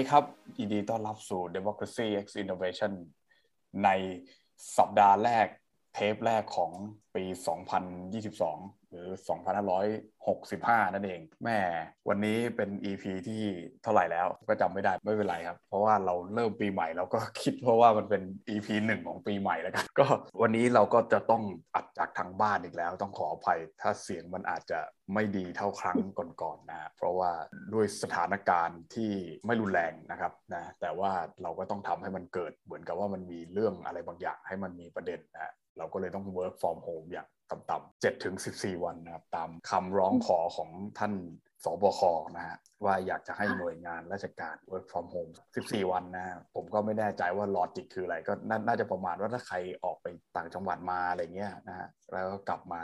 ดีครับยินดีต้อนรับสู่ Democracy X Innovation ในสัปดาห์แรกเทปแรกของปี 2022 หรือ 2565 นั่นเอง แม่วันนี้เป็น EP ที่เท่าไหร่แล้วก็จำไม่ได้ไม่เป็นไรครับ เพราะว่าเราเริ่มปีใหม่เราก็คิดเพราะว่ามันเป็น EP หนึ่งของปีใหม่แล้วกันก็วันนี้เราก็จะต้องอัดจากทางบ้านอีกแล้ว ต้องขออภัยถ้าเสียงมันอาจจะไม่ดีเท่าครั้งก่อนๆนะเพราะว่าด้วยสถานการณ์ที่ไม่รุนแรงนะครับนะแต่ว่าเราก็ต้องทำให้มันเกิดเหมือนกับว่ามันมีเรื่องอะไรบางอย่างให้มันมีประเด็นนะเราก็เลยต้อง work from home อย่าง ต่ำๆ7ถึง14วันนะครับ ตามคำร้องขอของท่านสบคนะฮะว่าอยากจะให้หน่วยงานราชการ work from home 14 วันนะผมก็ไม่แน่ใจว่าลอจิกคืออะไรก็น่าจะประมาณว่าถ้าใครออกไปต่างจังหวัดมาอะไรเงี้ยนะฮะแล้วก็กลับมา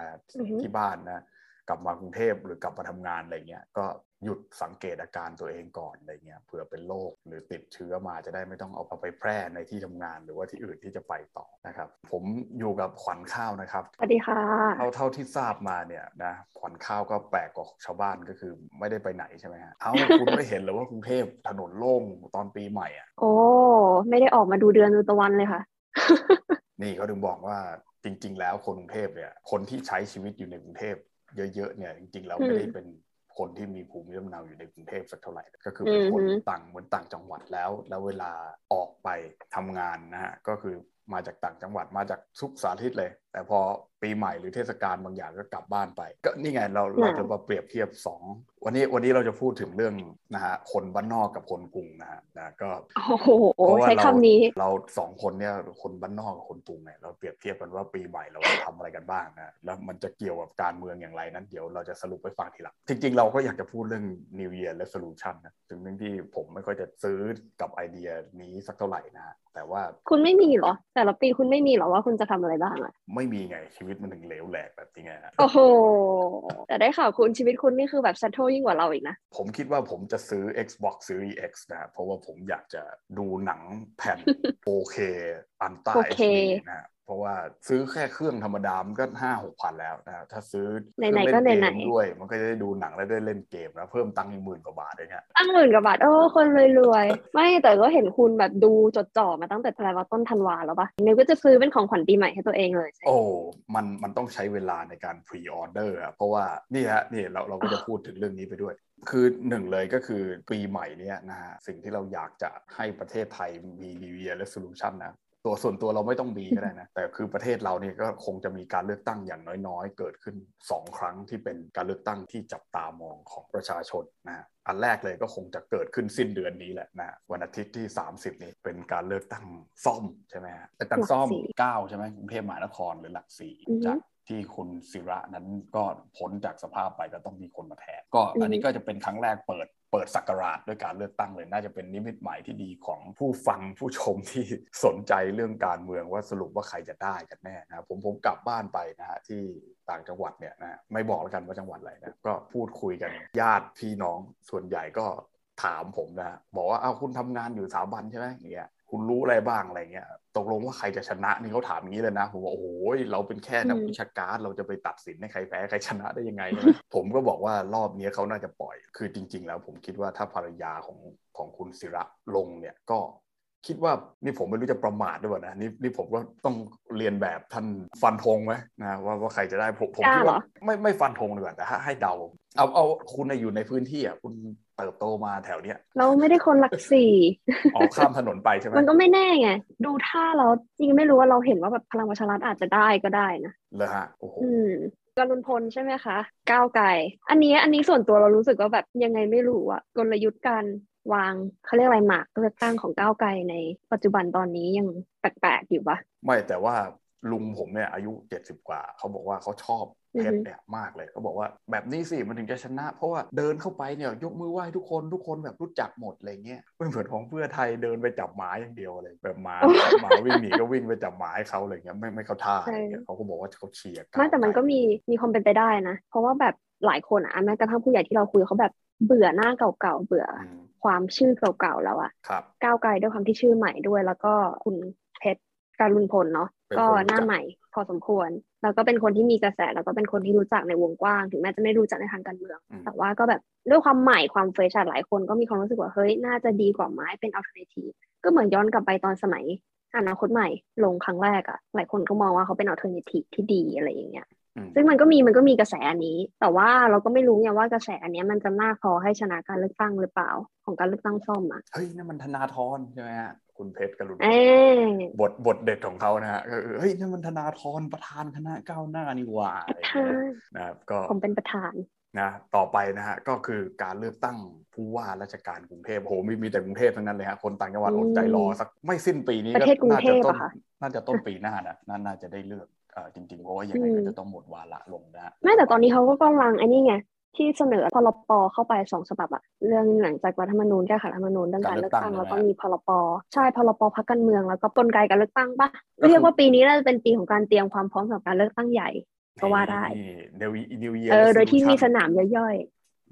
ที่บ้านนะกลับมากรุงเทพหรือกลับมาทำงานอะไรเงี้ยก็ หยุดสังเกตอาการตัวเองก่อนอะไรเงี้ยเผื่อเป็นโรคหรือติดเชื้อมาจะได้ไม่ต้องเอาไปแพร่ในที่ทำงานหรือว่าที่อื่นที่จะไปต่อนะครับ ผมอยู่กับขวัญข้าวนะครับสวัสดีค่ะเท่าเท่าที่ทราบมาเนี่ยนะขวัญข้าวก็แปลกกว่าชาวบ้านก็คือไม่ได้ไปไหนใช่ไหมฮะเอ้าคุณไม่เห็นหรือว่ากรุงเทพถนนโล่งตอนปีใหม่อะโอ้ไม่ได้ออกมาดูเดือนดูตะวันเลยค่ะ นี่เขาถึงบอกว่าจริง ๆ แล้วคนกรุงเทพเนี่ยคนที่ใช้ชีวิตอยู่ในกรุงเทพเยอะๆเนี่ยจริงๆแล้วไม่ได้เป็น คนที่มีภูมิลำเนาอยู่ในกรุงเทพสักเท่าไหร่ ก็คือเป็นคนต่างเหมือนต่างจังหวัดแล้ว แล้วเวลาออกไปทำงานนะฮะก็คือมาจากต่างจังหวัดมาจากทุกสาธิตเลย แต่พอปีใหม่หรือเทศกาลบางอย่างก็กลับบ้านไป ก็นี่ไงเราเราจะมาเปรียบเทียบ 2 วันนี้วันนี้เราจะพูดถึงเรื่องนะฮะคนบ้านนอกกับคนกรุงนะฮะนะก็เพราะว่าเราเราสองคนเนี่ยคนบ้านนอกกับคนกรุงเนี่ยเราเปรียบเทียบกันว่าปีใหม่เราทำอะไรกันบ้างนะแล้วมันจะเกี่ยวกับการเมืองอย่างไรนั้นเดี๋ยวเราจะสรุปไปฟังทีหลังจริง ๆ เราก็อยากจะพูดเรื่อง New Year Resolution นะถึงเรื่องที่ผมไม่ค่อยจะซื้อกับไอเดียนี้สักเท่าไหร่นะแต่ว่าคุณไม่มีเหรอ แต่ละปีคุณไม่มีเหรอว่าคุณจะทำอะไรบ้างอะไม่มีไงชีวิตมันถึงเหลวแหลกแบบนี้ไงโอ้โห แต่ได้ข่าวคุณชีวิตคุณนี่คือแบบซัตโตยิ่งกว่าเราอีกนะ ผมคิดว่าผมจะซื้อ Xbox Series X นะเพราะว่าผมอยากจะดูหนังแผ่น 4K อันต้า HD นะ เพราะว่าซื้อแค่เครื่องธรรมดามันก็ห้าหกพันแล้วนะถ้าซื้อเครื่องเล่นเกมด้วย มันก็จะได้ดูหนังและได้เล่นเกมแล้วเพิ่มตังค์อีกหมื่นกว่าบาทเองฮะตั้งหมื่นกว่าบาท โอ้คนรวยๆ ไม่แต่ก็เห็นคุณแบบดูจดจ่อมาตั้งแต่อะไรว่าต้นธันวาแล้วปะเนี่ยก็จะซื้อเป็นของขวัญปีใหม่ให้ตัวเองเลยโอ้มันมันต้องใช้เวลาในการพรีออเดอร์อะเพราะว่านี่ฮะนี่เราเราก็จะพูดถึงเรื่องนี้ไปด้วยคือหนึ่งเลยก็คือปีใหม่เนี้ยนะฮะสิ่งที่เราอยากจะให้ประเทศไทยมี New Year Resolution นะ ตัวส่วนตัวเราไม่ต้องมีก็ได้นะ แต่คือประเทศเราเนี่ยก็คงจะมีการเลือกตั้งอย่างน้อยๆ เกิดขึ้น 2 ครั้งที่เป็นการเลือกตั้งที่จับตามองของประชาชนนะอันแรกเลยก็คงจะเกิดขึ้นสิ้นเดือนนี้แหละนะวันอาทิตย์ที่ 30 นี้เป็นการเลือกตั้งซ่อมใช่ไหมฮะแต่ตั้งซ่อม 9 ใช่ไหมกรุงเทพมหานครหรือหลักสี่จากที่คุณศิระนั้นก็พ้นจากสภาพไปก็ต้องมีคนมาแทนก็อันนี้ก็จะเป็นครั้งแรกเปิด เปิดสักราชด้วยการเลือกตั้งเลย น่าจะเป็นนิมิตหมายที่ดีของผู้ฟังผู้ชมที่สนใจเรื่องการเมืองว่าสรุปว่าใครจะได้กันแน่นะผมผมกลับบ้านไปนะฮะที่ต่างจังหวัดเนี่ยนะไม่บอกแล้วกันว่าจังหวัดอะไรนะก็พูดคุยกันญาติพี่น้องส่วนใหญ่ก็ถามผมนะบอกว่าเอาคุณทำงานอยู่สถาบันใช่ไหมอย่างเงี้ย คุณรู้อะไรบ้างอะไรเงี้ยตกลงว่าใครจะชนะนี่เขาถามอย่างนี้เลยนะผมว่าโอ้โหเราเป็นแค่นักวิชาการเราจะไปตัดสินให้ใครแพ้ใครชนะได้ยังไง ผมก็บอกว่ารอบนี้เขาน่าจะปล่อย คือจริง ๆ แล้วผมคิดว่าถ้าภรรยาของของคุณศิระลงเนี่ยก็คิดว่านี่ผมไม่รู้จะประมาทด้วยนะนี่นี่ผมก็ต้องเรียนแบบท่านฟันธงไหมนะว่าว่าใครจะได้ผมผมคิดว่าไม่ไม่ฟันธงดีกว่าแต่ให้เดาเอาเอาคุณอยู่ในพื้นที่อะคุณ เติบโตมาแถวเนี้ย เราไม่ได้คนหลักสี่ออกข้ามถนนไปใช่ไหมมันก็ไม่แน่ไง ดูท่าเราจริงไม่รู้ว่าเราเห็นว่าแบบพลังประชารัฐอาจจะได้ก็ได้นะเลยฮะโอ้โหกรุณพลใช่ไหมคะ ก้าวไกลอันนี้อันนี้ส่วนตัวเรารู้สึกว่าแบบยังไงไม่รู้อะกลยุทธ์การวางเขาเรียกอะไรหมากเลือกตั้งของก้าวไกลในปัจจุบันตอนนี้ยังแปลกๆอยู่ปะไม่แต่ว่า ลุงผมเนี่ยอายุเจ็ดสิบกว่า เขาบอกว่าเขาชอบเพชรเนี่ยมากเลยเขาบอกว่าแบบนี้สิมันถึงจะชนะ เพราะว่าเดินเข้าไปเนี่ยยกมือไหว้ทุกคนทุกคนแบบรู้จักหมดอะไรเงี้ยไม่เหมือนของเพื่อไทยเดินไปจับหมาอย่างเดียวอะไรแบบหมาหมาวิ่งหนีก็วิ่งไปจับหมาให้เขาอะไรเงี้ยไม่ไม่เขาท่าอะไรเงี้ยเขาก็บอกว่าเขาเชียร์ไม่แต่มันก็มีมีความเป็นไปได้นะ เพราะว่าแบบหลายคนอะแม้กระทั่งผู้ใหญ่ที่เราคุยเขาแบบเบื่อหน้าเก่าๆเบื่อความชื่อเก่าๆแล้วอะก้าวไกลด้วยความที่ชื่อใหม่ด้วย แล้วก็คุณเพชร การุณพลเนาะเป็นก็คนรู้จักหน้าใหม่พอสมควร แล้วก็เป็นคนที่มีกระแส แล้วก็เป็นคนที่รู้จักในวงกว้าง ถึงแม้จะไม่รู้จักในทางการเมืองอืมแต่ว่าก็แบบด้วยความใหม่ความ fresh อะหลายคนก็มีความรู้สึกว่าเฮ้ยน่าจะดีกว่าไหมเป็น alternative ก็เหมือนย้อนกลับไปตอนสมัยอนาคตใหม่ลงครั้งแรกอะหลายคนก็มองว่าเขาเป็น alternative ที่ดีอะไรอย่างเงี้ยอืม ซึ่งมันก็มีมันก็มีกระแสอันนี้ แต่ว่าเราก็ไม่รู้ไงว่ากระแสอันเนี้ยมันจะมากพอให้ชนะการเลือกตั้งหรือเปล่า ของการเลือกตั้งซ่อมอะเฮ้ยนั่นมันธนาธรใช่ไหมฮะคุณเพชรกรุณเอ๊ะบทบทเด็ดของเขานะฮะก็คือเฮ้ยนั่นมันธนาธรประธานคณะก้าวหน้านี่หว่าอะไรอย่างค่ะเงี้ยนะครับก็ผมเป็นประธานนะต่อไปนะฮะก็คือการเลือกตั้งผู้ว่าราชการกรุงเทพโอ้โหมีมีแต่กรุงเทพทั้งนั้นเลยฮะคนต่างจังหวัดอืมอดใจรอสักไม่สิ้นปีนี้ประเทศกรุงน่าเทจะพต้นอะค่ะน่าจะต้นปีหน้านะน่าน่าจะได้เลือกเอ่อ จริงๆ เพราะว่ายังไงอืมก็จะต้องหมดวาระลงนะฮะไม่แต่ตอนนี้เขาก็กำลังไอ้นี่ไงที่เสนอพรปเข้าไปสองฉบับอะเรื่องหลังจากรัฐธรรมนูญแก้ไขรัฐธรรมนูญเรื่องการเลือกตั้งแล้วก็มีพรปใช่พรปพรรคการเมืองแล้วก็กลไกการเลือกตั้งปะเรียกว่าปีนี้น่าจะเป็นปีของการเตรียมความพร้อมสำหรับการเลือกตั้งใหญ่ก็ว่าได้เดวิ New Year เออโดยที่มีสนามย่อย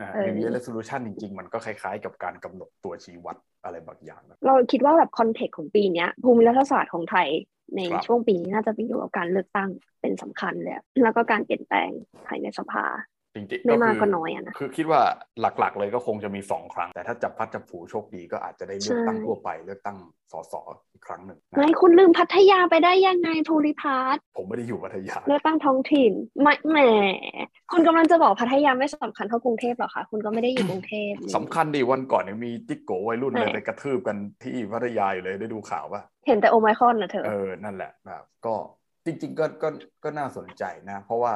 นะเออ New Year resolution จริงๆ มันก็คล้ายๆ กับการกำหนดตัวชี้วัดอะไรบางอย่างนะๆเราคิดว่าแบบคอนเทกต์ของปีเนี้ยภูมิรัฐศาสตร์ของไทย ในช่วงปีนี้น่าจะเป็นอยู่กับการเลือกตั้งเป็นสำคัญเลยแล้วก็การเปลี่ยนแปลงภายในสภา จริงๆไม่มากคืก็น้อยอะนะคือคิดว่าหลักๆ เลยก็คงจะมีสองครั้ง แต่ถ้าจับพัดจับผูโชคดีก็อาจจะได้เลือกตั้งใช่ทั่วไปเลือกตั้งสสอีกครั้งหนึ่งนะไม่คุณลืมพัทยาไปได้ยังไงภูริพัฒน์ผมไม่ได้อยู่พัทยาเลือกตั้งท้องถิ่นไม่แหมคุณกำลังจะบอกพัทยาไม่สำคัญเท่ากรุงเทพหรอคะคุณก็ไม่ได้อยู่กรุงเทพนี่สำคัญดีวันก่อนยังมีจิ๊กโกวัยรุ่นเลยแหม่ไปกระทืบกันที่พัทยาอยู่เลยได้ดูข่าวปะเห็นแต่โอไมครอนนะเธอเออนั่นแหละแบบก็จริงๆก็ก็ก็น่าสนใจนะ เพราะว่า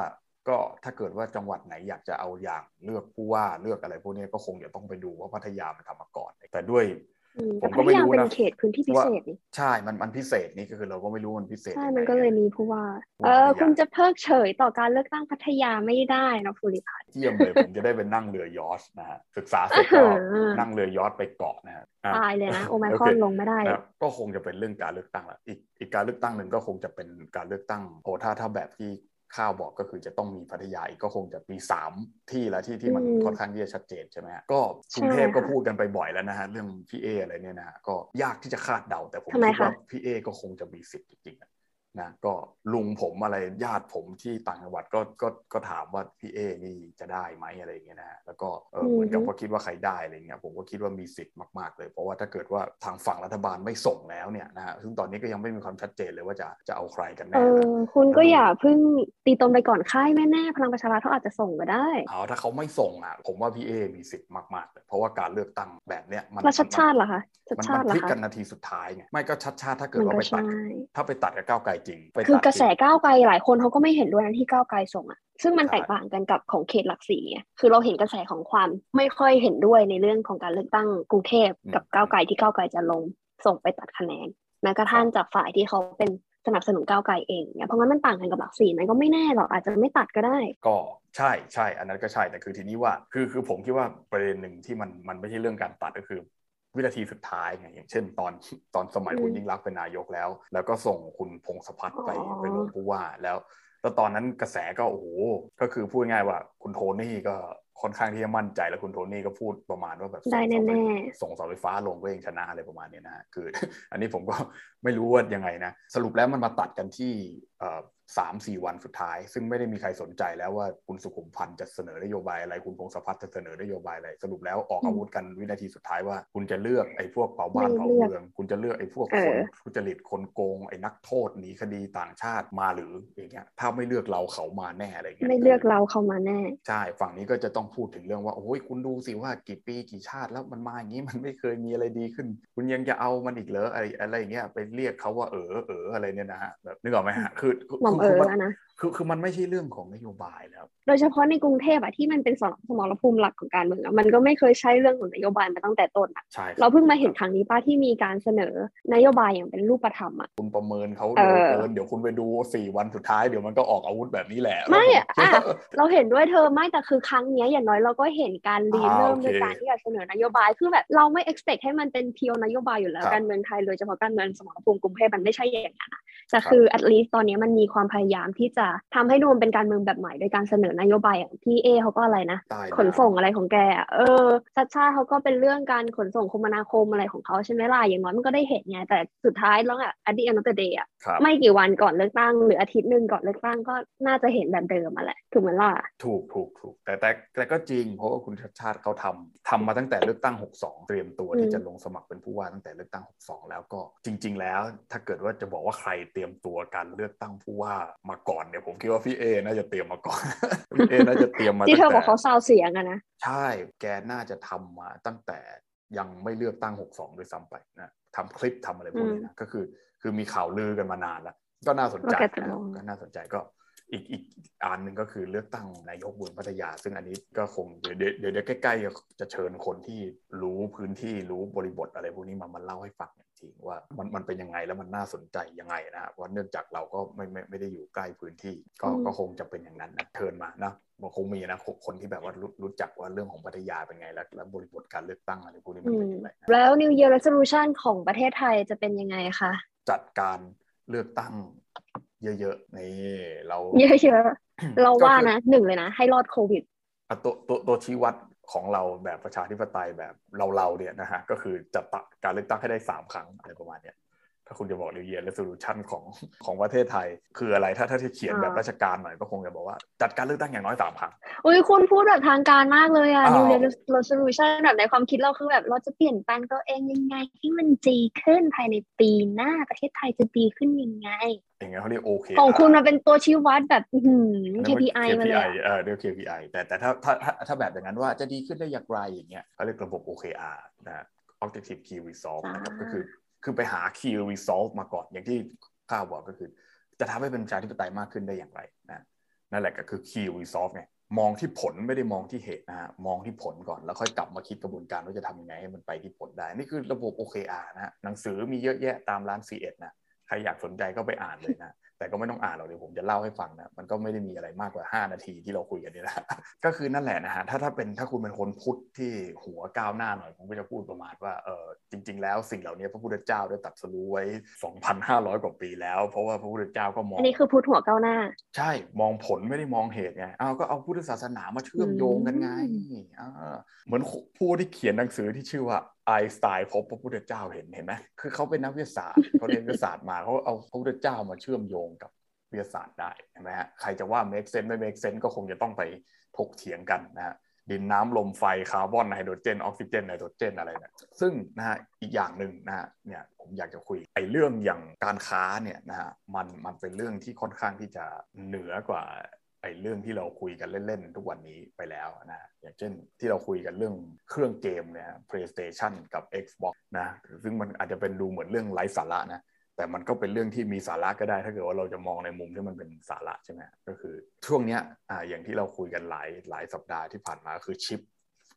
ก็ถ้าเกิดว่าจังหวัดไหนอยากจะเอาอย่างเลือกผู้ว่าเลือกอะไรพวกนี้ก็คงจะต้องไปดูว่าพัทยามันทำมาก่อน แต่ด้วยอืมผแต่มพัก็ทไม่ยารู้เป็นนะเขตพื้นที่พิเศษนี่ใช่ มันมันพิเศษนี่ก็คือเราก็ไม่รู้มันพิเศษใช่งไงมันก็เลยมีผู้ว่าว่าเออพัทยาคุณจะเพิกเฉยต่อการเลือกตั้งพัทยาไม่ได้นะภูริพัฒน์เยี่ยมเลยผมจะได้ไปนั่งเรือยอชต์นะฮะศึกษาเสร็จก็อ่าฮะนั่งเรือยอชต์ไปเกาะนะฮะอะตายเลยนะโอไมโอครเคอนลงไม่ได้นะครับก็คงจะเป็นเรื่องการเลือกตั้งละอีกอีกการเลือกตั้งหนึ่งก็คงจะเป็นการเลือกตั้งโอ้ถ้าถ้าแบบที่ ข้าวบอกก็คือจะต้องมีพัทยาอีกก็คงจะมีสามที่แล้วที่ที่มันอืมค่อนข้างที่จะชัดเจนใช่ไหมฮะก็กรุงเทพใช่ก็ค่ะพูดกันไปบ่อยแล้วนะฮะเรื่องพี่เออะไรเนี่ยนะฮะก็ยากที่จะคาดเดาแต่ผมทำไมคิดว่าคะพี่เอก็คงจะมีสิทธิ์จริงๆอะ นะก็ลุงผมอะไรญาติผมที่ต่างจังหวัดก็ก็ก็ถามว่าพี่เอนี่จะได้ไหมอะไรอย่างเงี้ยนะฮะแล้วก็เออเหมือนกับอือฮึว่าคิดว่าใครได้อะไรเงี้ยผมก็คิดว่ามีสิทธิ์มากๆ เลยเพราะว่าถ้าเกิดว่าทางฝั่งรัฐบาลไม่ส่งแล้วเนี่ยนะฮะซึ่งตอนนี้ก็ยังไม่มีความชัดเจนเลยว่าจะจะเอาใครกันเอแน่นะอคุณก็อย่าเพิ่งตีตนไปก่อนค่ายแม่แน่พลังประชารัฐเขาอาจจะส่งก็ได้เอาถ้าเขาไม่ส่งอะผมว่าพี่เอมีสิทธิ์มากๆเลยเพราะว่าการเลือกตั้งแบบเนี้ยมันแล้วชัดชาติเหรอคะชัดมันชามันติเหรอพลิกคะกันนาทีสุดท้ายไงไม่ก็ชัดชาติถ้าเกิดมันว่าก็ไปตัดใช่ถ้าไปตัดกับก้าวไกลจริงไปคือตัดกระแสจงก้าวไกลหลายคนเขาก็ไม่เห็นด้วยนะที่ก้าวไกลส่งอะซึ่งมันใช่แตกต่างกันกับของเขตหลักสี่ไงคือเราเห็นกระแสของความไม่ค่อยเห็นด้วยในเรื่องของการเลือกตั้งกรุงเทพกับก้าวไกลที่ก้าวไกลจะลงส่งไปตัดคะแนนแม้กระทั่งจากฝ่ายที่เขาเป็นสนับสนุนก้าวไกลเองเนี่ยเพราะงั้นมันต่างกันกับหลักสี่มันก็ไม่แน่หรอกอาจจะไม่ตัดก็ได้ ก็ใช่ใช่ อันนั้นก็ใช่แต่คือทีนี้ว่าคือคือผมคิดว่าประเด็นหนึ่งที่มันมันไม่ใช่เรื่องการตัดก็คือ วินาทีสุดท้ายไงอย่างเช่น ตอนตอนสมัยคุณอืมยิ่งรักษณ์เป็นนายกแล้ว แล้วก็ส่งคุณพงศพัฒน์ไปอ๋อไปลงผู้ว่าแล้วแล้วตอนนั้นกระแสก็โอ้โหก็คือพูดง่ายๆว่าคุณโทนี่ก็ค่อนข้างที่จะมั่นใจแล้วคุณโทนี่ก็พูดประมาณว่าแบบส่งได้เสาไฟแน่ส่งเสาไฟฟ้าลงก็ยังชนะอะไรประมาณนี้นะฮะคือ อันนี้ผมก็ไม่รู้ว่ายังไงนะ สรุปแล้วมันมาตัดกันที่เอ่อ สามสี่วันสุดท้าย ซึ่งไม่ได้มีใครสนใจแล้วว่าคุณสุขุมพันธ์จะเสนอนโยบายอะไร คุณพงศพัฒน์จะเสนอนโยบายอะไร สรุปแล้วออกอาวุธกันวินาทีสุดท้ายว่า คุณจะเลือกไอ้พวกเผาบ้านไม่เผาเลือกเมือง คุณจะเลือกไอ้พวกเอคนอทุจริตคนโกงไอ้นักโทษหนีคดีต่างชาติมาหรืออย่างเงี้ยถ้าไม่เลือกเราเขามาแน่อะไรเงี้ยไม่เลือกเราเข้ามาแน่ ใช่ฝั่งนี้ก็จะต้องพูดถึงเรื่องว่าโอ้ยคุณดูสิว่ากี่ปีกี่ชาติแล้วมันมาอย่างนี้มันไม่เคยมีอะไรดีขึ้น คุณยังจะเอามันอีกเหรออะไรอะไรอย่างเงี้ยไปเรียกเขาว่าเออเอออะไรเนี่ยนะฮะแบบนึกออกไหมฮะคือคืหม่อมเอคืออมันอะนะ คือคือมันไม่ใช่เรื่องของนโยบายแล้ว โดยเฉพาะในกรุงเทพอะที่มันเป็นสมสมรภูมิหลักของการเมืองอะมันก็ไม่เคยใช้เรื่องของนโยบายมาตั้งแต่ต้นอะใช่คบเราเพิ่งมาเห็นครั้งนี้ป้าที่มีการเสนอนโยบายอย่างเป็นรูปธรรมอะคุณประเมินเขาเอเร็วอเกินเดี๋ยวคุณไปดูสี่วันสุดท้ายเดี๋ยวมันก็ออกอาวุธแบบนี้แหละ ไม่แล้วผอะเราเห็นด้วยเธอไม่แต่คือครั้งเนี้ยอย่างน้อยเราก็เห็นการรีอ่าเริ่มโอเคด้วยการที่จะเสนอนโยบายคือแบบเราไม่ expect ให้มันเป็นเพียวนโยบายอยู่แล้วครับการเมืองไทยโดยเฉพาะการเมืองสมรภูมิกรุงเทพมันไม่ใช่อย่างนั้นอะแต่ครับคือ at least ตอนเนี้ยมันมีความพยายามที่จะทำให้ดูมันเป็นการเมืองแบบใหม่โดยการเสนอนโยบายอย่างพี่เอเขาก็อะไรนะใต้น้ำขนส่งอะไรของแกอะเออชัดชาติเขาก็เป็นเรื่องการขนส่งคมนาคมอะไรของเขาใช่ไหมล่ะอย่างน้อยมันก็ได้เห็นไงแต่สุดท้ายแล้วอะอดีตอ end of the day อะครับไม่กี่วันก่อนเลือกตั้งหรืออาทิตย์หนึ่งก่อนเลือกตั้งก็น่าจะเห็นแบบเดิมมาแหละถูกไหมล่ะถูกถูกถูกแต่แต่แต่ก็จริงเพราะว่าคุณชัดชาติเขาทำทำมาตั้งแต่เลือกตั้ง 62 เตรียมตัวอืมที่จะลงสมัครเป็นผู้ว่าตั้งแต่เลือกตั้ง 62 แล้วก็จริง ๆ แล้ว ถ้าเกิดว่าจะบอกว่าใครเตรียมตัวการเลือกตั้งผู้ว่ามาก่อนเนี่ยผมคิดว่าพี่เอน่าจะเตรียมมาก่อนพี่เอน่าจะเตรียมมาที่ตั้เธองบอกแต่เขาซาวเสียงอะนะใช่แกน่าจะทำมาตั้งแต่ยังไม่เลือกตั้ง 62ด้วยซ้ำไปนะทำคลิปทำอะไรพวกนี้นะก็คือ คือมีข่าวลือกันมานานแล้วก็น่าสนใจว่าแกจะนะลงก็น่าสนใจก็ อีกอีกอันหนึ่งก็คือเลือกตั้งนายกเมืองพัทยา ซึ่งอันนี้ก็คงเดี๋ยวเดี๋ยวเดี๋ยวเดี๋ยวใกล้ๆจะเชิญคนที่รู้พื้นที่รู้บริบทอะไรพวกนี้มามาเล่าให้ฟังอีกทีว่ามันมันเป็นยังไงแล้วมันน่าสนใจยังไงนะฮะเพราะเนื่องจากเราก็ไม่ไม่ไม่ได้อยู่ใกล้พื้นที่ ก็อืมก็คงจะเป็นอย่างนั้นนะเชิญมานะมันคงมีนะคนที่แบบว่ารู้รู้จักว่าเรื่องของพัทยาเป็นไง แล้วแล้วบริบทการเลือกตั้งอะไรพวกนี้มันอืเป็นมยังไงนะแล้ว New Year Resolution ของประเทศไทยจะเป็นยังไงคะจัดการเลือกตั้ง เยอะๆนี่เราเยอะๆเราว่าก็คือนะหนึ่งเลยนะ ให้รอดโควิดอะตัวตัวตัวชี้วัดของเราแบบประชาธิปไตยแบบเราเราๆเนี่ยนะฮะก็คือจัดตะการเลือกตั้งให้ได้สามครั้งอะไรประมาณเนี้ย ถ้าคุณจะบอก New Year Resolution ของของประเทศไทย คืออะไรถ้าถ้าที่เขียนแบบอ่าราชการหน่อยก็คงจะบอกว่า จัดการเลือกตั้งอย่างน้อยสามครั้งอุ้ยคุณพูดแบบทางการมากเลยอะอ้าว New Year Resolution แบบในความคิดเราคือแบบเราจะเปลี่ยนแปลงตัวเองยังไงให้มันดีขึ้นภายในปีหน้าประเทศไทยจะดีขึ้นยังไงอย่างเงี้ยเขาเรียกโอเคของคุณมาเป็นตัวชี้วัดแบบอื้อหือ KPI KPI มาเลยอะเออเรียก KPI แต่แต่ถ้าถ้าถ้าถ้าแบบอย่างนั้นว่าจะดีขึ้นได้อย่างไรอย่างเงี้ยเขาเรียกระบบ OKR นะ Objective Key Result นะครับอ่าก็คือ คือไปหา Key Result มาก่อน อย่างที่ข้าวบอกก็คือ จะทำให้เป็นประชาธิปไตยมากขึ้นได้อย่างไรนะนั่นแหละก็คือ Key Result ไงมองที่ผลไม่ได้มองที่เหตุนะฮะมองที่ผลก่อนแล้วค่อยกลับมาคิดกระบวนการว่าจะทำยังไงให้มันไปที่ผลได้ นี่คือระบบ OKR นะฮะหนังสือมีเยอะแยะตามร้าน C1 นะใครอยากสนใจก็ไปอ่านเลยนะ แต่ก็ไม่ต้องอ่านหรอกเดี๋ยวผมจะเล่าให้ฟังนะมันก็ไม่ได้มีอะไรมากกว่า 5 นาทีที่เราคุยกันนี่แหละก็คือนั่นแหละนะฮะถ้าถ้าเป็นถ้าคุณเป็นคนพุทธที่หัวก้าวหน้าหน่อยผมก็จะพูดประมาณว่าเออจริง ๆ แล้วสิ่งเหล่านี้พระพุทธเจ้าได้ตรัดสรู้ไว้ 2,500 กว่าปีแล้ว เพราะว่าพระพุทธเจ้าก็มองอันนี้คือพูดหัวก้าวหน้า ใช่มองผลไม่ได้มองเหตุไงอ้าวก็เอาพุทธศาสนามาเชื่อมโยงกันไงอืมอ่าเหมือนผู้ที่เขียนหนังสือที่ชื่อว่า ไอสไตน์พบพระพุทธเจ้าเห็นเห็นไหมคือเขาเป็นนักวิทยาศาสตร์เขาเรียนวิทยาศาสตร์มาเขาเอาพระพุทธเจ้ามาเชื่อมโยงกับวิทยาศาสตร์ได้เห็นไหมฮะใครจะว่า make sense ไม่ make sense ก็คงจะต้องไปถกเถียงกันนะฮะดินน้ำลมไฟคาร์บอนไฮโดรเจนออกซิเจนไนโตรเจนอะไรเนี่ยซึ่งนะฮะอีกอย่างหนึ่งนะฮะเนี่ยผมอยากจะคุยไอ้เรื่องอย่างการค้าเนี่ยนะฮะมันมันเป็นเรื่องที่ค่อนข้างที่จะเหนือกว่า ไอ้เรื่องที่เราคุยกันเล่นๆทุกวันนี้ไปแล้วนะฮะอย่างเช่นที่เราคุยกันเรื่องเครื่องเกมเนี่ย PlayStation กับ Xbox นะซึ่งมันอาจจะเป็นดูเหมือนเรื่องไร้สาระนะแต่มันก็เป็นเรื่องที่มีสาระก็ได้ ถ้าเกิดว่าเราจะมองในมุมที่มันเป็นสาระใช่ไหมก็คือช่วงเนี้ยอ่าอย่างที่เราคุยกันหลายหลายสัปดาห์ที่ผ่านมาคือชิป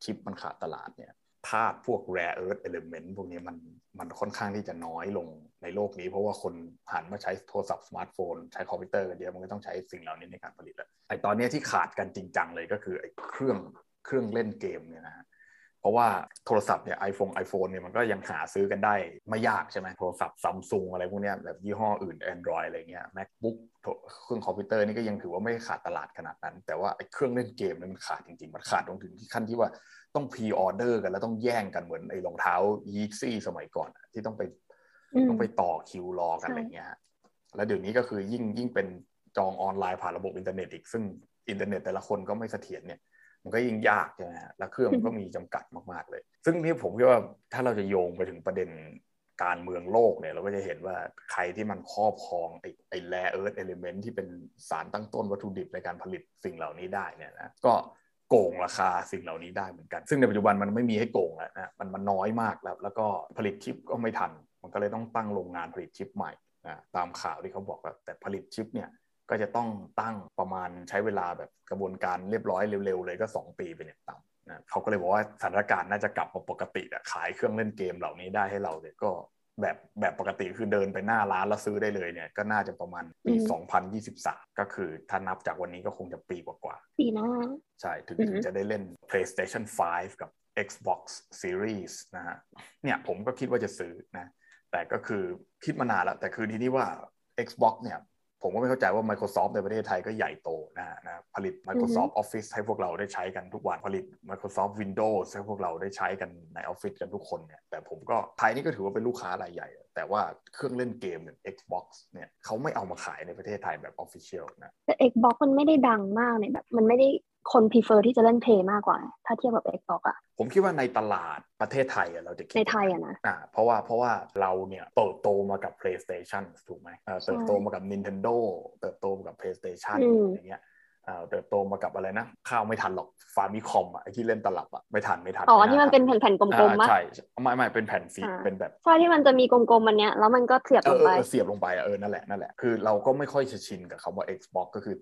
ชิปมันขาดตลาดเนี่ย ธาตุพวก rare earth element พวกนี้มันมันค่อนข้างที่จะน้อยลงในโลกนี้ เพราะว่าคนหันมาใช้โทรศัพท์สมาร์ทโฟน ใช้คอมพิวเตอร์กันเยอะมันก็ต้องใช้สิ่งเหล่านี้ในการผลิตแล้วไอตอนนี้ที่ขาดกันจริงจังเลยก็คือไอเครื่องเครื่องเล่นเกมเนี่ยนะฮะ เพราะว่าโทรศัพท์เนี่ยไอโฟนไอโฟนเนี่ยมันก็ยังหาซื้อกันได้ไม่ยากใช่ไหมโทรศัพท์ซัมซุงอะไรพวกเนี้ยแบบยี่ห้ออื่น Android อะไรเงี้ย MacBook โทรเครื่องคอมพิวเตอร์นี่ก็ยังถือว่าไม่ขาดตลาดขนาดนั้น แต่ว่าไอ้เครื่องเล่นเกมเนี่ยมันขาดจริงๆ มันขาดตรงถึงที่ขั้นที่ว่าต้องพรีออเดอร์กันแล้วต้องแย่งกันเหมือนไอ้รองเท้ายีซี่สมัยก่อนอะที่ต้องไปอืมต้องไปต่อคิวรอกันใช่อะไรเงี้ยฮะแล้วเดี๋ยวนี้ก็คือยิ่งยิ่งเป็นจองออนไลน์ผ่านระบบอินเทอร์เน็ตอีกซึ่งอินเทอร์เน็ตแต่ละคนก็ไม่เสถียรเนี่ย มันก็ยิ่งยากใช่ไหมฮะแล้วเครื่องมันก็มีจำกัดมากๆเลย ซึ่งนี่ผมคิดว่าถ้าเราจะโยงไปถึงประเด็นการเมืองโลกเนี่ยเราก็จะเห็นว่าใครที่มันครอบครองไอ้ไอ้แร่เอิร์ธเอลิเมนที่เป็นสารตั้งต้นวัตถุดิบในการผลิตสิ่งเหล่านี้ได้เนี่ยนะก็โกงราคาสิ่งเหล่านี้ได้เหมือนกัน ซึ่งในปัจจุบันมันไม่มีให้โกงแล้วนะมันมันน้อยมากแล้ว แล้วก็ผลิตชิปก็ไม่ทัน มันก็เลยต้องตั้งโรงงานผลิตชิปใหม่นะตามข่าวที่เขาบอกว่าแต่ผลิตชิปเนี่ย ก็จะต้องตั้งประมาณใช้เวลาแบบกระบวนการเรียบร้อยเร็วๆเลยก็ 2 ปีเป็นอย่างต่ำนะเขาก็เลยบอกว่าสถานการณ์น่าจะกลับมาปกติอะขายเครื่องเล่นเกมเหล่านี้ได้ให้เราเนี่ยก็แบบแบบปกติคือเดินไปหน้าร้านแล้วซื้อได้เลยเนี่ยก็น่าจะประมาณปีอืม2023 ก็คือถ้านับจากวันนี้ก็คงจะปีกว่าปีหน้าๆใช่ถึงอือฮึถึงจะได้เล่น PlayStation 5 กับ Xbox Series นะฮะเนี่ยผมก็คิดว่าจะซื้อนะแต่ก็คือคิดมานานแล้ว แต่คือทีนี้ว่า Xbox เนี่ย ผมก็ไม่เข้าใจว่า Microsoft ในประเทศไทยก็ใหญ่โตนะนะผลิต Microsoft Office ให้พวกเราได้ใช้กันทุกวันผลิต Microsoft Windows ให้พวกเราได้ใช้กันในออฟฟิศกันทุกคนเนี่ยแต่ผมก็ไทยนี่ก็ถือว่าเป็นลูกค้ารายใหญ่ แต่ว่าเครื่องเล่นเกมอย่าง Xbox เนี่ยเขาไม่เอามาขายในประเทศไทยแบบ Official นะแต่ Xbox มันไม่ได้ดังมากเนี่ยแบบมันไม่ได้ คน prefer ที่จะเล่นเพย์มากกว่า ถ้าเทียบกับ Xbox อะผมคิดว่าในตลาดประเทศไทยอะเราจะคิดในไทยอะนะอ่าเพราะว่าเพราะว่าเราเนี่ยเติบโตมากับ PlayStation ถูกไหมเอ่อเติบโตมากับ Nintendo เติบโตมากับ PlayStation อืมอย่างเงี้ยเอ่อเติบโตมากับอะไรนะ ข้าวไม่ทันหรอกฟาร์มิคอมอะไอที่เล่นตลับอะไม่ทันไม่ทันอ๋อไาที่มันเป็นแผ่นๆกลมๆอ่าปะใช่ไม่ไม่เป็นแผ่นสีอ่าเป็นแบบใช่ที่มันจะมีกลมๆมันเนี้ยแล้วมันก็เสียบเอลองเอไปอเออเสียบลงไปอะเออนั่นแหละนั่นแหละคือเราก็ไม่ค่อยจะชินกับคำว่า Xbox ก็คือ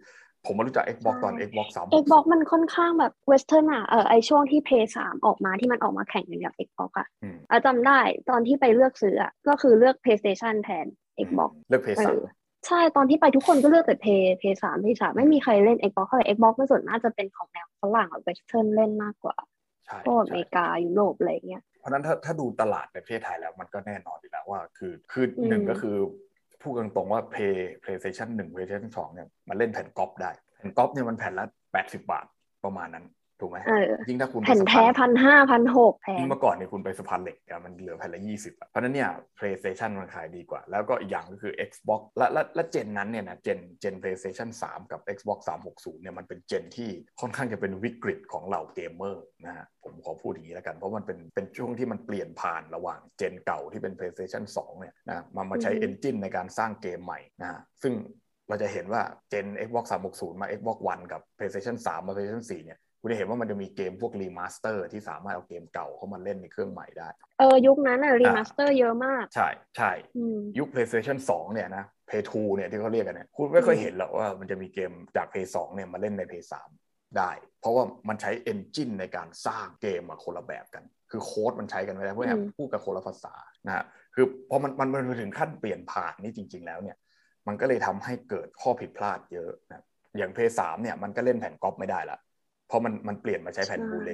ผมมารู้จัก Xbox ตอน Xbox 3 Xbox มันค่อนข้างแบบเวสเทิร์นอะเออไอช่วงที่ p 3ออกมาที่มันออกมาแข่งกันกับ Xbox อะอืมอะจำได้ตอนที่ไปเลือกซื้ออะก็คือเลือก PlayStation แทน Xbox เลือก PS เออใช่ตอนที่ไปทุกคนก็เลือกแต่ Play Play 3 Play 3ไม่มีใครเล่น Xbox เท่าไหร่ Xbox มันส่วนมากจะเป็นของแนวฝรั่งกับเวสเทิร์นเล่นมากกว่า3ใช่พวกอใช่เมริกายุโรปอะไรอย่างเงี้ยเพราะฉะนั้นถ้าถ้าดูตลาดในประเทศไทยแล้วมันก็แน่นอนอยู่แล้วว่า คือคืออืมหนึ่งก็คือ พูดกันตรงๆว่า Play PlayStation 1 PlayStation 2เนี่ยมันเล่นแผ่นก๊อปได้ แผ่นก๊อปเนี่ยมันแผ่นละ80 บาทประมาณนั้น ถูกไหมเออยิ่งถ้าคุณไปแผ่นสะพาแท้พันห้าพันหกแพงยิ่งเมื่อก่อนเนี่ยคุณไปสะพานเหล็กอะมันเหลือแผ่นละ20อะเพราะฉะนั้นเนี่ย PlayStation มันขายดีกว่า แล้วก็อีกอย่างก็คือ Xbox และและและเจนนั้นเนี่ยนะเจนเจน PlayStation 3 กับ Xbox 360เนี่ยมันเป็น gen ที่ค่อนข้างจะเป็นวิกฤตของเหล่าเกมเมอร์นะฮะผมขอพูดอย่างนี้แล้วกัน เพราะมันเป็นเป็นช่วงที่มันเปลี่ยนผ่านระหว่าง gen เก่าที่เป็น PlayStation 2เนี่ยนะมามาใช้อืม Engine ในการสร้างเกมใหม่นะฮะซึ่งเราจะเห็นว่าเจน Xbox 360 มา Xbox One กับ PlayStation 3 มา PlayStation 4 เนี่ย คุณจะเห็นว่ามันจะมีเกมพวก remaster ที่สามารถเอาเกมเก่าเข้ามาเล่นในเครื่องใหม่ได้ เออ ยุคนั้นอะ remaster เยอะมาก ใช่ใช่อืมยุค PlayStation 2 เนี่ยนะ Play 2เนี่ยที่เขาเรียกกันเนี่ยคุณไม่เคยเห็นหรอกว่ามันจะมีเกมจาก Play 2 เนี่ยมาเล่นใน Play 3 ได้ เพราะว่ามันใช้ engine ในการสร้างเกมมาคนละแบบกัน คือโค้ดมันใช้กันไม่ได้เพราะอืมพูดกับคนละภาษานะฮะคือพอมันมันมันถึงขั้นเปลี่ยนผ่านนี่จริง ๆ แล้วเนี่ยมันก็เลยทำให้เกิดข้อผิดพลาดเยอะนะอย่าง Play 3เนี่ยมันก็เล่นแผ่นก๊อปไม่ได้ละ เพราะมันมันเปลี่ยนมาใช้แผ่นใช่ Blu-ray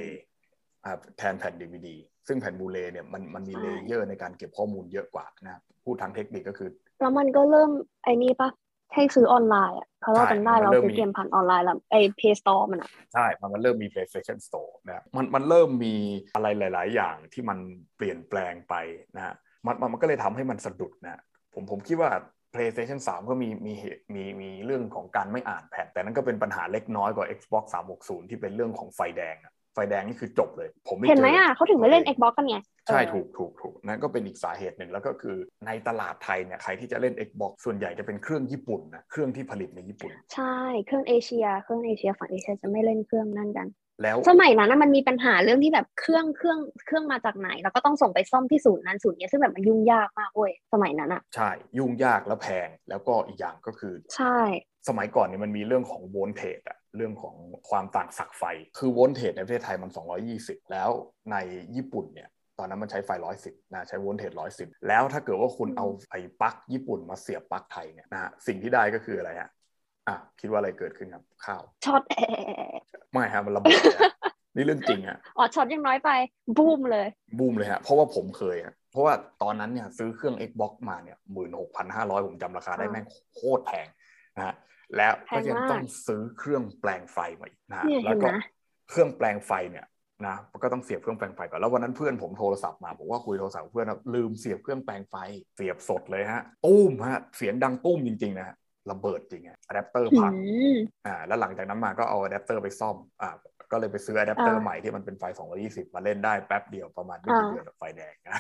อ่าแทนแผ่น DVD ซึ่งแผ่น Blu-ray เนี่ยมันมันมีใช่ layer ในการเก็บข้อมูลเยอะกว่านะครับพูดทางเทคนิคก็คือ แล้วมันก็เริ่มไอ้นี่ปะให้ซื้อออนไลน์อะเพราะเราใช่จำได้มันเราเริ่มซื้อมีเกมผ่านออนไลน์แล้วไอ้ Play Store มันอะใช่มันมันเริ่มมี PlayStation Store นะมันมันเริ่มมีอะไรหลาย ๆ อย่างที่มันเปลี่ยนแปลงไปนะฮะมันมันมันก็เลยทำให้มันสะดุดนะผมผมคิดว่า PlayStation 3 ก็มีมีเหตุมีมีเรื่องของการไม่อ่านแผ่นแต่นั่นก็เป็นปัญหาเล็กน้อยกว่า Xbox 360 ที่เป็นเรื่องของไฟแดงอะไฟแดงนี่คือจบเลย ผมไม่เห็นไหมจอะเขาถึงไม่เล่น Xbox กันไงใช่เออถูกถูกถูกนั่นก็เป็นอีกสาเหตุหนึ่งแล้วก็คือในตลาดไทยเนี่ยใครที่จะเล่น Xbox ส่วนใหญ่จะเป็นเครื่องญี่ปุ่นนะเครื่องที่ผลิตในญี่ปุ่น ใช่เครื่องเอเชีย เครื่องเอเชียฝั่งเอเชียจะไม่เล่นเครื่องนั่นกัน แล้วสมัยนั้นนะมันมีปัญหาเรื่องที่แบบเครื่องเครื่องเครื่องมาจากไหน แล้วก็ต้องส่งไปซ่อมที่ศูนย์นั้นศูนย์นี้ซึ่งแบบมันยุ่งยากมากเว้ยสมัยนั้นอะใช่ยุ่งยากและแพงแล้วก็อีกอย่างก็คือ ใช่ สมัยก่อนเนี่ยมันมีเรื่องของโวลเทจอะเรื่องของความต่างศักย์ไฟ คือโวลเทจในประเทศไทยมัน 220 แล้วในญี่ปุ่นเนี่ยตอนนั้นมันใช้ไฟ 110 นะ ใช้โวลเทจ110 แล้วถ้าเกิดว่าคุณเอาไอ้ปลั๊กญี่ปุ่นมาเสียบปลั๊กไทยเนี่ยนะฮะสิ่งที่ได้ก็คืออะไรฮะ อะคิดว่าอะไรเกิดขึ้นครับข้าวช็อตแอร์ไม่ฮะมันระเบิดเลยฮะนี่เรื่องจริงฮะอ๋อช็อตยังน้อยไป บูมเลย บูมเลยฮะเพราะว่าผมเคยฮะเพราะว่าตอนนั้นเนี่ยซื้อเครื่อง Xbox มาเนี่ยหมื่นหกพันห้าร้อยผมจำราคาได้อ่าแม่งโคตรแพงนะฮะแล้วแพงก็ยังมากต้องซื้อเครื่องแปลงไฟมาอีกนะฮะเนี่ยแล้วก็เห็นไหมเครื่องแปลงไฟเนี่ยนะก็ต้องเสียบเครื่องแปลงไฟก่อนแล้ววันนั้นเพื่อนผมโทรศัพท์มาผมว่าคุยโทรศัพท์กับเพื่อนนะลืมเสียบเครื่องแปลงไฟ เสียบสดเลยฮะตุ้มฮะเสียงดังตุ้มจริงๆนะฮะ ระเบิดจริงอะอะแดปเตอร์อืพังมอ่าแล้วหลังจากนั้นมาก็เอาอะแดปเตอร์ไปซ่อมอ่าก็เลยไปซื้ออะแดปเตอร์อ่าใหม่ที่มันเป็นไฟ 220 มาเล่นได้แป๊บเดียวประมาณไม่กี่อ่าเดือนกับไฟแดงนะ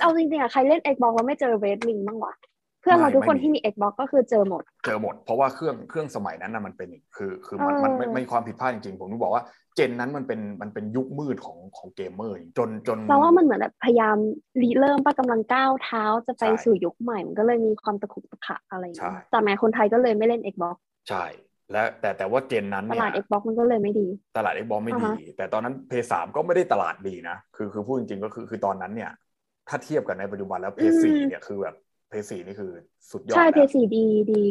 เอาจริงๆอะใครเล่น Xbox แล้วไม่เจอ red ring บ้างวะ เพื่อนเราไม่ทุกคนไม่มีที่มี Xbox ก็คือเจอหมด เจอหมด เพราะว่าเครื่องเครื่องสมัยนั้นนะมันเป็นอย่างคือคือมันมันไม่เออไม่มีความผิดพลาดจริงๆ ผมต้องบอกว่าเจนนั้นมันเป็นมันเป็นยุคมืดของของเกมเมอร์จนจนเราว่ามันเหมือนแบบพยายามรีเริ่มปะกำลังก้าวเท้าจะไปใช่สู่ยุคใหม่ มันก็เลยมีความตะขุกตะขะอะไรอย่างเงี้ยใช่แต่แม้คนไทยก็เลยไม่เล่น Xbox ใช่และแต่แต่ว่าเจนนั้นตเนี่ยลาด Xbox มันก็เลยไม่ดี ตลาด Xbox ไม่ดีอ่าฮะแต่ตอนนั้น p 3ก็ไม่ได้ตลาดดีนะ คือคือพูดจริงๆก็คือคือตอนนั้นเนี่ย ถ้าเทียบกันในปัจจุบันแล้ว p 4เนี่ยคือแบบ p 4นี่คือสุดยอดใช่แล้ว Play สี่ดีดี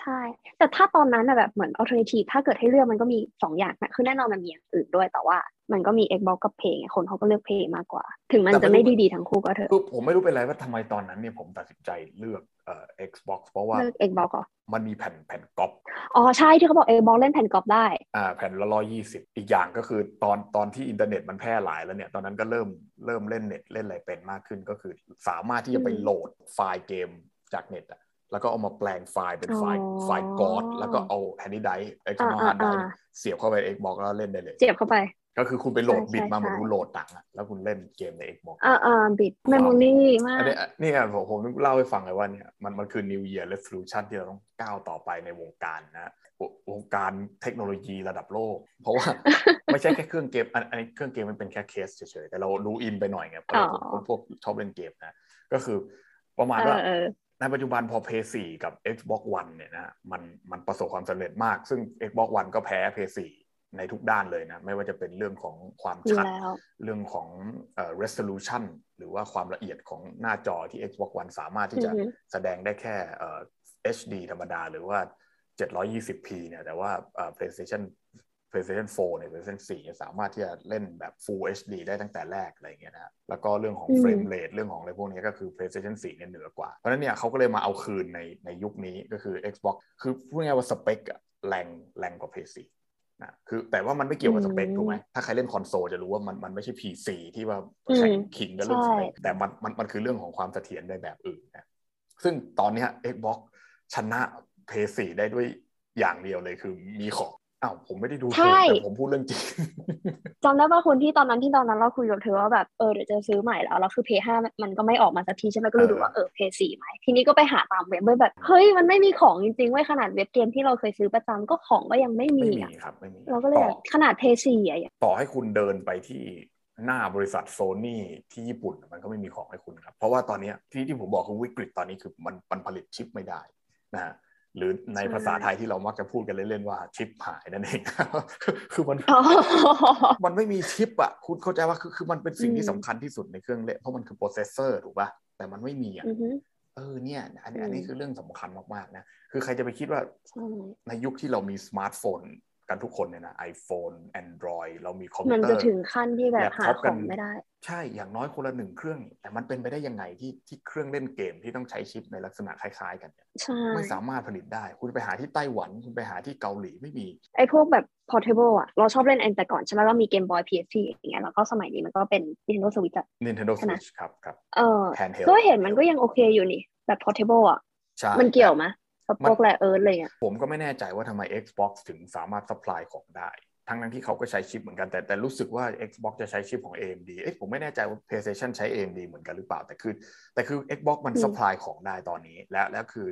ใช่ แต่ถ้าตอนนั้นอะแบบเหมือน alternative ถ้าเกิดให้เลือกมันก็มีสองอย่างนะคือแน่นอนมันมีอย่างอื่นด้วยแต่ว่ามันก็มี Xbox กับ Play ไงคนเขาก็เลือก Play มากกว่า ถึงมันจะไม่ดีๆทั้งคู่ก็เถอะคือผมไม่รู้เป็นไรว่าทำไมตอนนั้นเนี่ยผมตัดสินใจเลือกเอ่อ Xbox เพราะว่าเลือก Xbox เหรอมันมีแผ่นแผ่นก๊อปอ๋อใช่ที่เขาบอก Xbox เล่นแผ่นกรอบได้อ่าแผ่นละร้อยี่สิบอีกอย่างก็คือตอนตอนที่อินเทอร์เน็ตมันแพร่หลายแล้วเนี่ยตอนนั้นก็เริ่มเริ่มเล่นเน็ตเล่นอะไรเป็นมากขึ้นก็คือ สามารถที่จะไปอืมโหลดไฟล์เกมจากเน็ตอะ แล้วก็เอามาแปลงไฟล์เป็นไฟล์อ๋อไฟล์กอดแล้วก็เอาแฮนดี้ไดร์ external อ่า hard drive อ่าเสียบเข้าไป Xbox แล้วเล่นได้เลย เสียบเข้าไป ก็คือคุณไปโหลดใช่บิตมาใช่เหมือนใช่คุณโหลดตังค์อะแล้วคุณเล่นเกมใน Xbox อ่าอ่าบิดเมมโมรี่มาอันกนี้นี่ไงผมผมเล่าให้ฟังเลยว่าเนี่ยมันมันคือ New Year Resolution ที่เราต้องก้าวต่อไปในวงการนะววงการเทคโนโลยีระดับโลก เพราะว่าไม่ใช่แค่เครื่องเกมอันอันนี้เครื่องเกมมันเป็นแค่เคสเฉยๆแต่เรารู้อินไปหน่อยไงเพราะเราอ๋อพวกชอบเล่นเกมนะก็คือประมาณเอว่าอเออ ในปัจจุบันพอ p 4กับ Xbox One เนี่ยนะมันมันประสบความสำเร็จมาก ซึ่ง Xbox One ก็แพ้ p 4ในทุกด้านเลยนะ ไม่ว่าจะเป็นเรื่องของความอยู่ชัดแล้วเรื่องของเอ่อ resolution หรือว่าความละเอียดของหน้าจอที่ Xbox One สามารถที่จะอือฮึแสดงได้แค่เอ่อ HD ธรรมดาหรือว่า 720p เนี่ยแต่ว่าเอ่อ PlayStation PlayStation 4 เนี่ย PlayStation 4เนี่ยสามารถที่จะเล่นแบบ Full HD ได้ตั้งแต่แรกอะไรอย่างเงี้ยนะแล้วก็เรื่องของอืม frame rate เรื่องของอะไรพวกนี้ก็คือ PlayStation 4 เนี่ยเหนือกว่า เพราะฉะนั้นเนี่ยเขาก็เลยมาเอาคืนในในยุคนี้ก็คือ Xbox คือพูดง่ายๆว่าสเปคอะแรงแรงกว่า PS4 นะคือแต่ว่ามันไม่เกี่ยวกับสเปคอืมถูกไหมถ้าใครเล่นคอนโซลจะรู้ว่ามันมันไม่ใช่ PC ที่ว่าแข่งอืมขิงกันเรื่องสเปคใช่แต่มันมันมันคือเรื่องของความเสถียรในแบบอื่นนะซึ่งตอนเนี้ย Xbox ชนะ PS4 ได้ด้วยอย่างเดียวเลยคือมีของ อ้าวผมไม่ได้ดูถูกใช่แต่ผมพูดเรื่องจริงจำได้ป่ะคุณที่ตอนนั้นที่ตอนนั้นเราคุยกับเธอว่าแบบเออเดี๋ยวจะซื้อใหม่แล้วแล้วคือ p 5มันก็ไม่ออกมาสักทีใช่ไหมก็เลยดูว่าเออ p 4ไหมทีนี้ก็ไปหาตามเว็บเว้ยแบบเฮ้ยมันไม่มีของจริงๆเว้ยขนาดเว็บเกมที่เราเคยซื้อประจำก็ของก็ยังไม่มีไม่มีอะครับไม่มีเราก็เลยต่แบอบขนาด p 4อะต่อให้คุณเดินไปที่หน้าบริษัทโซนี่ที่ญี่ปุ่นมันก็ไม่มีของให้คุณครับ เพราะว่าตอนเนี้ยที่ที่ผมบอกคือวิกฤตตอนนี้คือมันมันผลิตชิปไม่ได้นะฮะ หรือในใช่ภาษาไทยที่เรามักจะพูดกันเล่นๆว่าชิปหายนั่นเอง คือมันอ๋อมันไม่มีชิปอะคุณเข้าใจว่าคือคือมันเป็นสิ่งอืมที่สำคัญที่สุดในเครื่องเล่นเพราะมันคือ processor ถูกป่ะแต่มันไม่มีอะอือฮึเออเนี่ยอันนี้อืมอันนี้คือเรื่องสำคัญมากๆนะคือใครจะไปคิดว่าใช่ในยุคที่เรามีสมาร์ทโฟนกันทุกคนเนี่ยนะ iPhone Android เรามีคอมพิมัวนเตอจะร์ถึงขั้นที่แบบแล็ปหาท็อปขกัอนงไม่ได้ ใช่อย่างน้อยคนละหนึ่งเครื่อง แต่มันเป็นไปได้ยังไงที่ที่เครื่องเล่นเกมที่ต้องใช้ชิปในลักษณะคล้ายๆ กันเนี่ยใช่ไม่สามารถผลิตได้ คุณไปหาที่ไต้หวัน คุณไปหาที่เกาหลีไม่มี ไอ้พวกแบบ portable อะ เราชอบเล่นอันแต่ก่อนใช่ไหมเรามีเกมบอย PSP อย่างเงี้ยแล้วก็สมัยนี้มันก็เป็น Nintendo Switch อะ Nintendo ใช่ไหม Switch ครับครับเออ handheld ก็เห็นมันก็ยังโอเคอยู่นี่ แบบ portable อะใช่มันเกี่ยวไหมกับมันพวกแรเอิร์ธอะไรเงี้ยผมก็ไม่แน่ใจว่าทำไม Xbox ถึงสามารถ supply ของได้ ทั้งนั้นที่เขาก็ใช้ชิปเหมือนกันแต่แต่รู้สึกว่า Xbox จะใช้ชิปของ AMD เอ๊ะผมไม่แน่ใจว่า PlayStation ใช้ AMD เหมือนกันหรือเปล่า แต่คือ แต่คือ Xbox มันอืม supply ของได้ตอนนี้ และแล้วคือ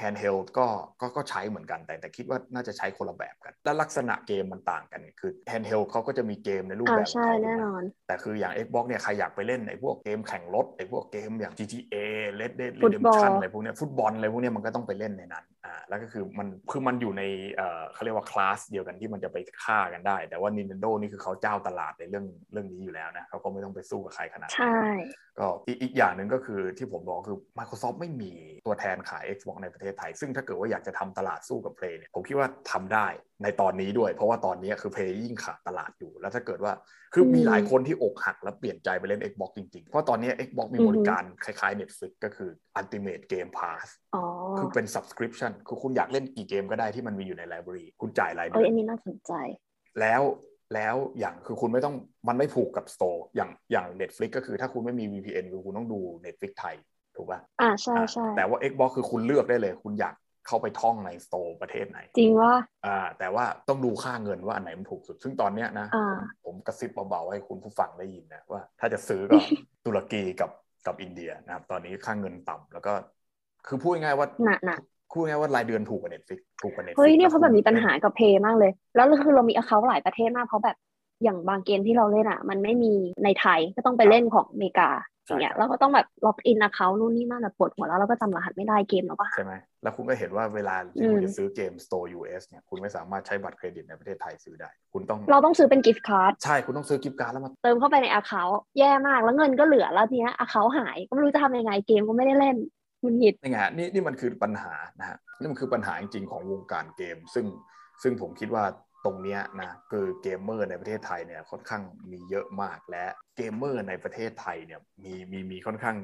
handheld ก็ก็ก็ใช้เหมือนกันแต่แต่คิดว่าน่าจะใช้คนละแบบกัน และลักษณะเกมมันต่างกันคือ handheld เขาก็จะมีเกมในรูปอ่าแบบของใช่เขาถูกแน่ไหมนอนแต่คืออย่าง Xbox เนี่ยใครอยากไปเล่นไอ้พวกเกมแข่งรถไอ้พวกเกมอย่าง GTA Red Dead ฟุตบอล Redemption อะไรพวกเนี้ยฟุตบอลอะไรพวกเนี้ยมันก็ต้องไปเล่นในนั้น อ่าแล้วก็คือมันคือมันอยู่ในเอ่อเขาเรียกว่าคลาสเดียวกันที่มันจะไปฆ่ากันได้ แต่ว่า Nintendo นี่คือเขาเจ้าตลาดในเรื่องเรื่องนี้อยู่แล้วนะเขาก็ไม่ต้องไปสู้กับใครขนาดนั้นใช่ก็อีกอีกอย่างหนึ่งก็คือที่ผมบอกคือ Microsoft ไม่มีตัวแทนขาย Xbox ในประเทศไทย ซึ่งถ้าเกิดว่าอยากจะทำตลาดสู้กับ Play เนี่ยผมคิดว่าทำได้ในตอนนี้ด้วย เพราะว่าตอนนี้คือ Play ยิ่งขาดตลาดอยู่ แล้วถ้าเกิดว่าคือมีอืมหลายคนที่อกหักแล้วเปลี่ยนใจไปเล่น Xbox จริงๆ เพราะตอนนี้ Xbox มีอือฮึบริการคล้ายๆ Netflix ก็คือ Ultimate Game Pass อ๋อคือเป็น subscription คือคุณอยากเล่นกี่เกมก็ได้ที่มันมีอยู่ใน library คุณจ่ายรายเอ้เดืยอนอันนี้น่าสนใจ แล้วแล้วอย่างคือคุณไม่ต้องมันไม่ผูกกับ Store อย่างอย่าง Netflix ก็คือถ้าคุณไม่มี VPN คือคุณต้องดู Netflix ไทยถูกป่ะอ่าใช่อ่าใช่แต่ว่า Xbox คือคุณเลือกได้เลย คุณอยากเข้าไปท่องใน Store ประเทศไหน จริงว่าอ่า แต่ว่าต้องดูค่าเงินว่าอันไหนมันถูกสุด ซึ่งตอนเนี้ยนะอ่าผมผมกระซิบเบาๆให้คุณผู้ฟังได้ยินนะว่าถ้าจะซื้อก็ตุรกีกับกับอินเดียนะครับ ตอนนี้ค่าเงินต่ำแล้วก็คือพูดง่ายๆว่า หนักหนักพูดง่ายๆว่ารายเดือนถูกกว่า Netflix ถูกกว่า Netflix เฮ้ยเนี่ยเพราะแบบมีปัญหาแล้วกับเพย์มากเลย แล้วคือเรามีอ c c o u n t หลายประเทศมากเพราะแบบอย่างบางเกมที่เราเล่นอะ มันไม่มีในไทยก็ต้องไปเล่นของอเมริกาอย่างเงี้ยเราก็ต้องแบบล็อกอินอ c c o u n t นู่นนี่นั่นแบบปวดหัวแล้วเราก็จำรหัสไม่ได้เกมเราก็หาใช่ไหมแล้วคุณก็เห็นว่าเวลาอืที่มคุณจะซื้อเกม Store US เนี่ยคุณไม่สามารถใช้บัตรเครดิตในประเทศไทยซื้อได้ คุณต้องเราต้องซื้อเป็น gift card ใช่คุณต้องซื้อ gift card แล้วมาเติมเข้าไปใน a c c o u n t แย่มากแล้วเงินก็เหลือแล้วทีเนี้ย a c c o u n t หายก็ไม่รู้จะทำยังไงเกมก็ไม่ได้เล่น มันหิดนี่ไงนี่นี่มันคือปัญหานะฮะนี่มันคือปัญหาจริงๆของวงการเกม ซึ่งซึ่งผมคิดว่าตรงเนี้ยนะคือเกมเมอร์ในประเทศไทยเนี่ยค่อนข้างมีเยอะมากและเกมเมอร์ในประเทศไทยเนี่ยมีมีมีค่อนข้าง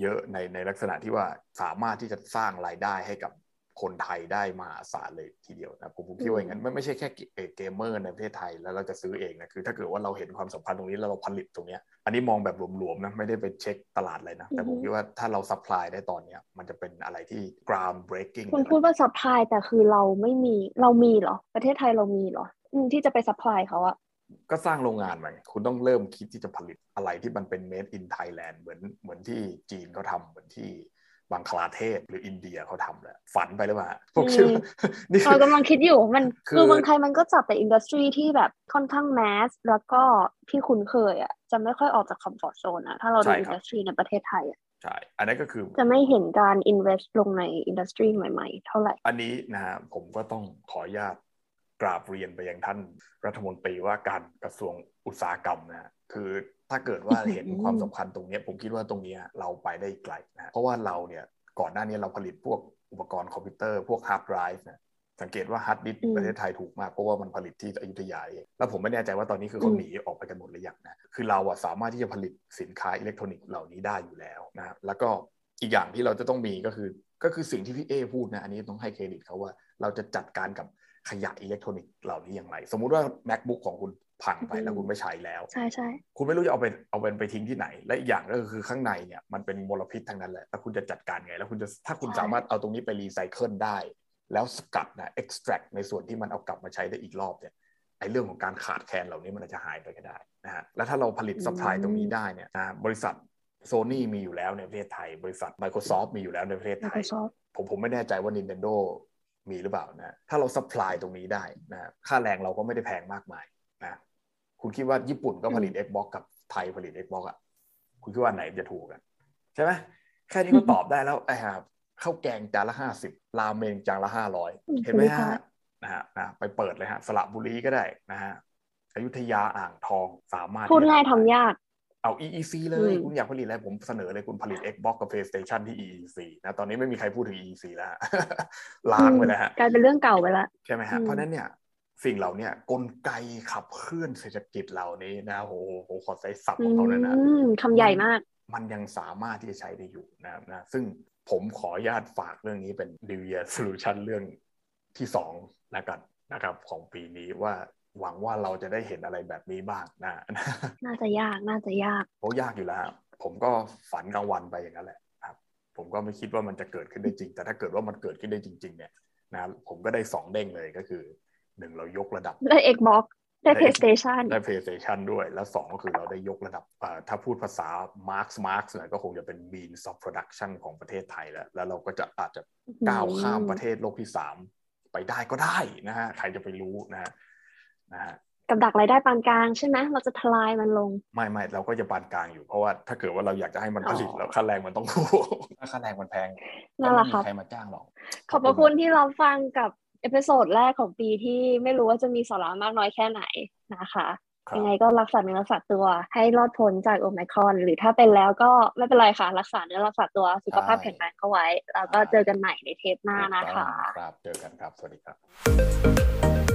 เยอะในในลักษณะที่ว่าสามารถที่จะสร้างรายได้ให้กับ คนไทยได้มหาศาลเลยทีเดียวนะผมผมคิดว่าอย่างนั้นไม่ไม่ใช่แค่เกมเมอร์ในประเทศไทยแล้วเราจะซื้อเองนะคือ ถ้าเกิดว่าเราเห็นความสัมพันธ์ตรงนี้แล้วเราผลิตตรงนี้อันนี้มองแบบหลวมๆนะไม่ได้ไปเช็คตลาดเลยนะแต่ผมคิดว่าถ้าเรา supply ได้ตอนเนี้ยมันจะเป็นอะไรที่ ground breaking คุณพูดว่า supply แต่คือเราไม่มีเรามีเหรอ ประเทศไทยเรามีเหรอที่จะไป supply เขาอะก็สร้างโรงงานมาคุณต้องเริ่มคิดที่จะผลิตอะไรที่มันเป็น made in Thailand เหมือนเหมือนที่จีนเขาทำเหมือนที่ บังคลาเทศหรืออินเดียเขาทำแหละฝันไปหรือเปล่าผมคิดว่านี่เรากำลังคิดอยู่มันคือเมืองไทยมันก็จับแต่ industry ที่แบบค่อนข้าง mass แล้วก็ที่คุ้นเคยอะจะไม่ค่อยออกจาก comfort zone อะถ้าเราดู industry ในประเทศไทยอะใช่ อันนั้นก็คือจะไม่เห็นการ invest ลงใน industry ใหม่ๆ เท่าไหร่ อันนี้นะฮะผมก็ต้องขออนุญาตกราบเรียนไปยังท่านรัฐมนตรีว่าการกระทรวงอุตสาหกรรมนะคือ ถ้าเกิดว่าเห็นความสำคัญตรงนี้ผมคิดว่าตรงนี้เราไปได้ไกลนะเพราะว่าเราเนี่ยก่อนหน้านี้เราผลิตพวกอุปกรณ์คอมพิวเตอร์พวก hard drive นะสังเกตว่าฮาร์ดดิสประเทศไทยถูกมากเพราะว่ามันผลิตที่อยุธยาเองแล้วผมไม่แน่ใจว่าตอนนี้คือเขาหนีออกไปกันหมดหรือยังนะคือเราอะสามารถที่จะผลิตสินค้าอิเล็กทรอนิกส์เหล่านี้ได้อยู่แล้วนะแล้วก็อีกอย่างที่เราจะต้องมีก็คือก็คือสิ่งที่พี่เอพูดนะอันนี้ต้องให้เครดิตเขาว่าเราจะจัดการกับขยะอิเล็กทรอนิกส์เหล่านี้อย่างไร สมมุติว่า MacBook ของคุณ พังไปแล้วคุณไม่ใช้แล้วใช่ใช่คุณไม่รู้จะเอาไปเอาเป็นไปทิ้งที่ไหน และอีกอย่างก็คือข้างในเนี่ยมันเป็นมลพิษทั้งนั้นแหละแล้วคุณจะจัดการไง แล้วคุณจะถ้าคุณสามารถเอาตรงนี้ไปรีไซเคิลได้ แล้วสกัดนะ extract ในส่วนที่มันเอากลับมาใช้ได้อีกรอบเนี่ยไอ้เรื่องของการขาดแคลนเหล่านี้มันจะหายไปก็ได้นะฮะแล้วถ้าเราผลิต supply ตรงนี้ได้เนี่ยนะบริษัทโซนี่มีอยู่แล้วในประเทศไทย บริษัท Microsoft มีอยู่แล้วในประเทศไทย ผมผมไม่แน่ใจว่า Nintendo มีหรือเปล่านะ ถ้าเรา supply ตรงนี้ได้นะ ค่าแรงเราก็ไม่ได้แพงมากมายนะ คุณคิดว่าญี่ปุ่นก็ผลิต Xbox กับไทยผลิต Xbox อะคุณคิดว่าไหนจะถูกกันใช่ไหมแค่นี้ก็ตอบได้แล้วไอ้ห่าข้าวแกงจานละห้าสิบราเมงจานละห้าร้อยเห็นไหมฮะนะฮะนะไปเปิดเลยฮะสระบุรีก็ได้นะฮะอยุธยาอ่างทองสามารถพูดง่ายทำยากเอา EEC เลยคุณอยากผลิตอะไรผมเสนอเลยคุณผลิต Xbox กับ PlayStation ที่ EEC นะตอนนี้ไม่มีใครพูดถึง EEC แล้วล้างไปแล้วฮะกลายเป็นเรื่องเก่าไปแล้วใช่ไหมฮะเพราะนั้นเนี่ย สิ่งเหล่านี้กลไกขับเคลื่อนเศรษฐกิจเหล่านี้นะโอ้โหขอใช้ศัพท์ของเขาเลยนะคำใหญ่มาก มันยังสามารถที่จะใช้ได้อยู่นะนะซึ่งผมขออนุญาตฝากเรื่องนี้เป็น New Year Solution เรื่องที่สองนะกันนะครับ ของปีนี้ว่าหวังว่าเราจะได้เห็นอะไรแบบนี้บ้างนะน่าจะยากน่าจะยากโอ้ยากอยู่แล้วผมก็ฝันกลางวันไปอย่างนั้นแหละครับ ผมก็ไม่คิดว่ามันจะเกิดขึ้นได้จริง แต่ถ้าเกิดว่ามันเกิดขึ้นได้จริง ๆ เนี่ยนะผมก็ได้สองเด้งเลยก็คือ หนึ่งเรายกระดับได้ Xbox ได้ PlayStation ได้ PlayStation ด้วย แล้วสองก็คือเราได้ยกระดับถ้าพูดภาษา Marx Marx เนี่ยก็คงจะเป็น means of production ของประเทศไทยแล้ว แล้วเราก็จะอาจจะก้าวข้ามประเทศโลกที่สามไปได้ก็ได้นะฮะ ใครจะไปรู้นะฮะนะฮะกับดักรายได้ปานกลางใช่ไหมเราจะทลายมันลง ไม่ไม่เราก็จะปานกลางอยู่เพราะว่าถ้าเกิดว่าเราอยากจะให้มันผลิตแล้วค่าแรงมันต้องถูกถ้าค่าแรงมันแพงนั่นแหละครับใครมาจ้างหรอกขอบพระคุณที่เราฟังกับ episode แรกของปีที่ไม่รู้ว่าจะมีสาระมากน้อยแค่ไหนนะคะยังไงก็รักษาเนื้อรักษาตัวให้รอดพ้นจากโอไมครอน หรือถ้าเป็นแล้วก็ไม่เป็นไรค่ะ รักษาเนื้อรักษาตัวสุขภาพแข็งแรงเข้าไว้ แล้วก็เจอกันใหม่ในเทปหน้านะคะ ครับ เจอกันครับ สวัสดีครับ